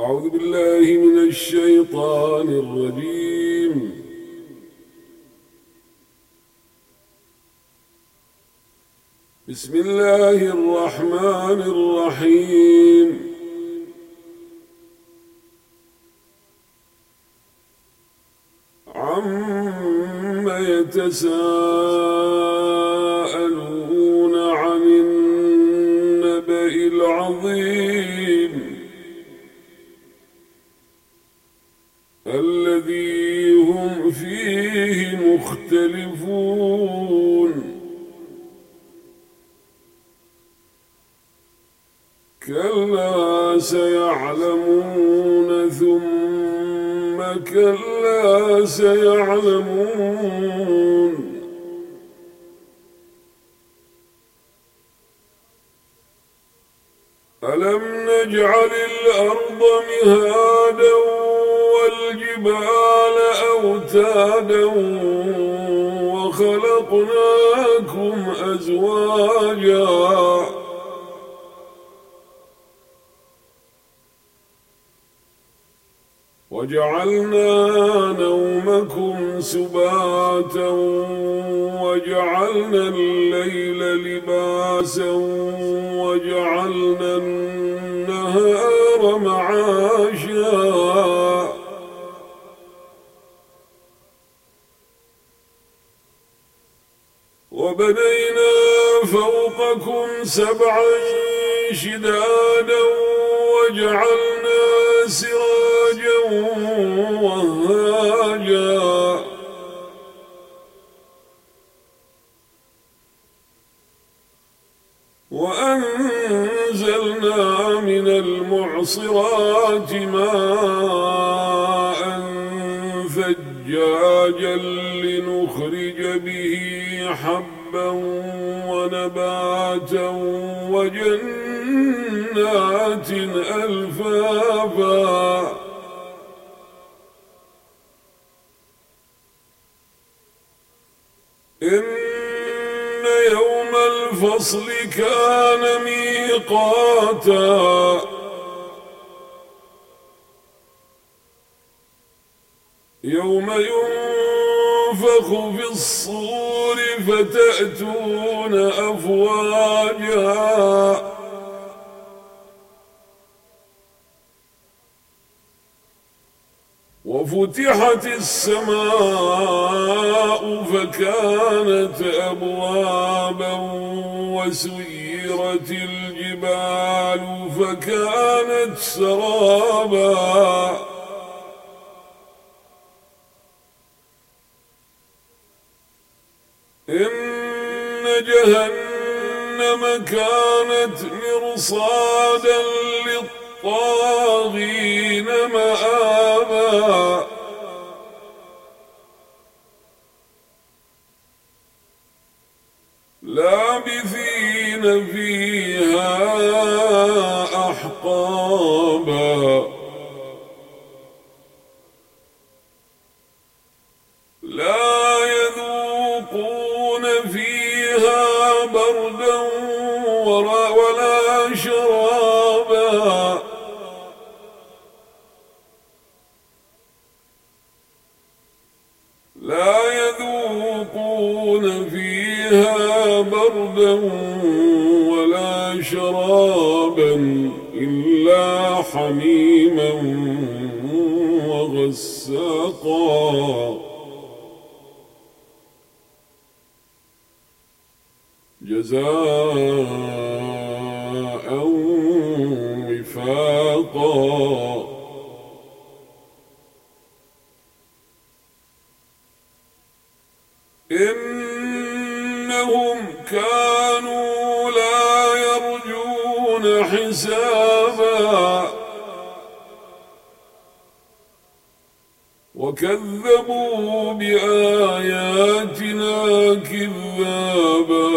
أعوذ بالله من الشيطان الرجيم. بسم الله الرحمن الرحيم. عم يتساءلون مختلفون. كلا سيعلمون ثم كلا سيعلمون. ألم نجعل الأرض مهادا والجبال أوتادا وخلقناكم أزواجا. وجعلنا نومكم سباتا وجعلنا الليل لباسا وجعلنا النهار معاشا. وبنينا فوقكم سبعا شدادا وجعلنا سراجا وهاجا. وأنزلنا من المعصرات ماء ثجاجا لنخرج به حبا ونباتا وجنات ألفافا. إن يوم الفصل كان ميقاتا. يوم ينفخ في الصور فتأتون أفواجا وفتحت السماء فكانت أبوابا وسيرت الجبال فكانت سرابا. إن جهنم كانت مرصادا للطاغين مآبا. لابثين فيها شرابا لا يذوقون فيها بردا ولا شرابا إلا حميما وغساقا. جزاء إنهم كانوا لا يرجون حسابا. وكذبوا بآياتنا كذابا.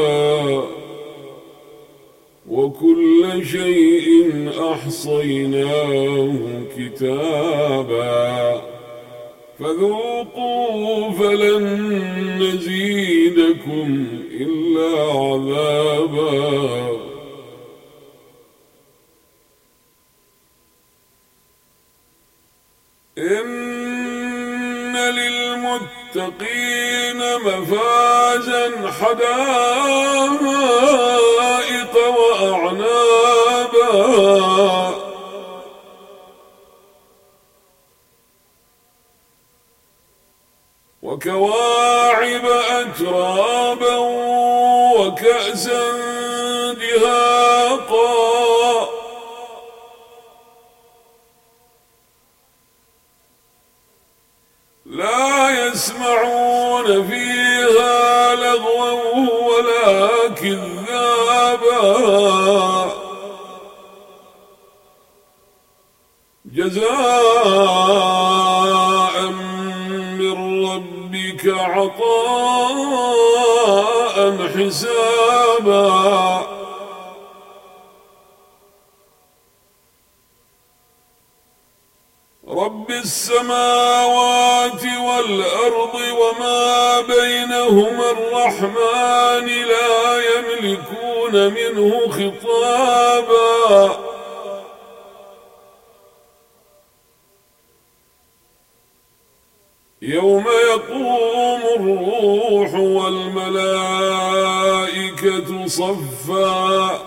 وكل شيء أحصيناه كتابا. فذوقوا فلن نزيدكم إلا عذابا. إن للمتقين مفازا حدائق وأعنابا. وكواعب أترابا وكأسا دهاقا. لا يسمعون فيها لغوا ولا كذابا. جزاء عطاء حسابا. رب السماوات والأرض وما بينهما الرحمن لا يملكون منه خطابا. يوم يقوم الروح والملائكة صفاً.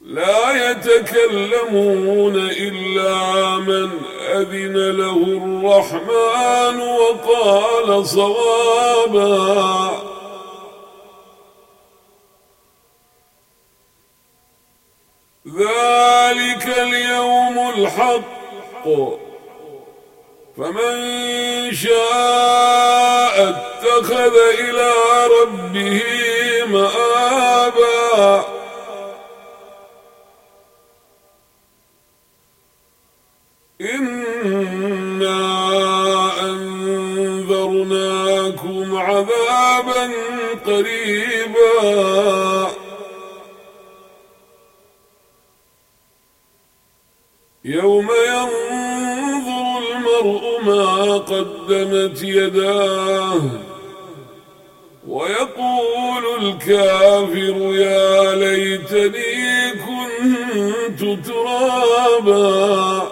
لا يتكلمون إلا من أذن له الرحمن وقال صوابا. ذلك اليوم الحق. فمن شاء اتخذ إلى ربه مآبا. إنا أنذرناكم عذابا قريبا. يوم ينظر المرء ما قدمت يداه ويقول الكافر يا ليتني كنت ترابا